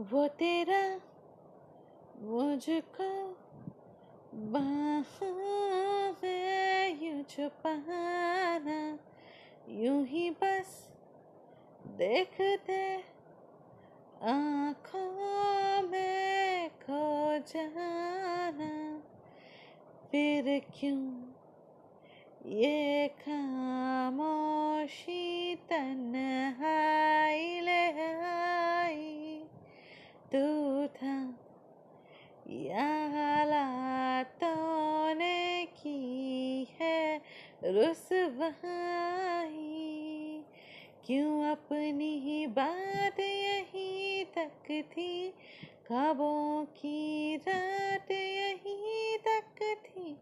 वो तेरा, मुझको बाहों में यूँ छुपाना, यूँ ही बस देखते आँखों में खो जाना। फिर क्यों ये खामोशी तन्हाई तू था हालातों ने की है रुसवाई क्यों अपनी ही बात यहीं तक थी? ख्वाबों की रात यहीं तक थी?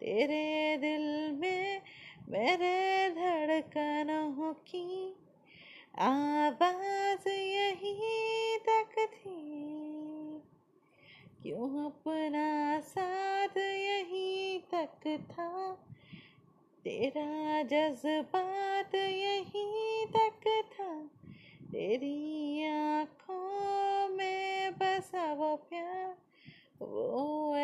तेरे दिल में मेरे धड़कनों की आवाज़ क्यों अपना साथ यहीं तक था? तेरा जज्बात यहीं तक था। तेरी आँखों में बसा वो प्यार, वो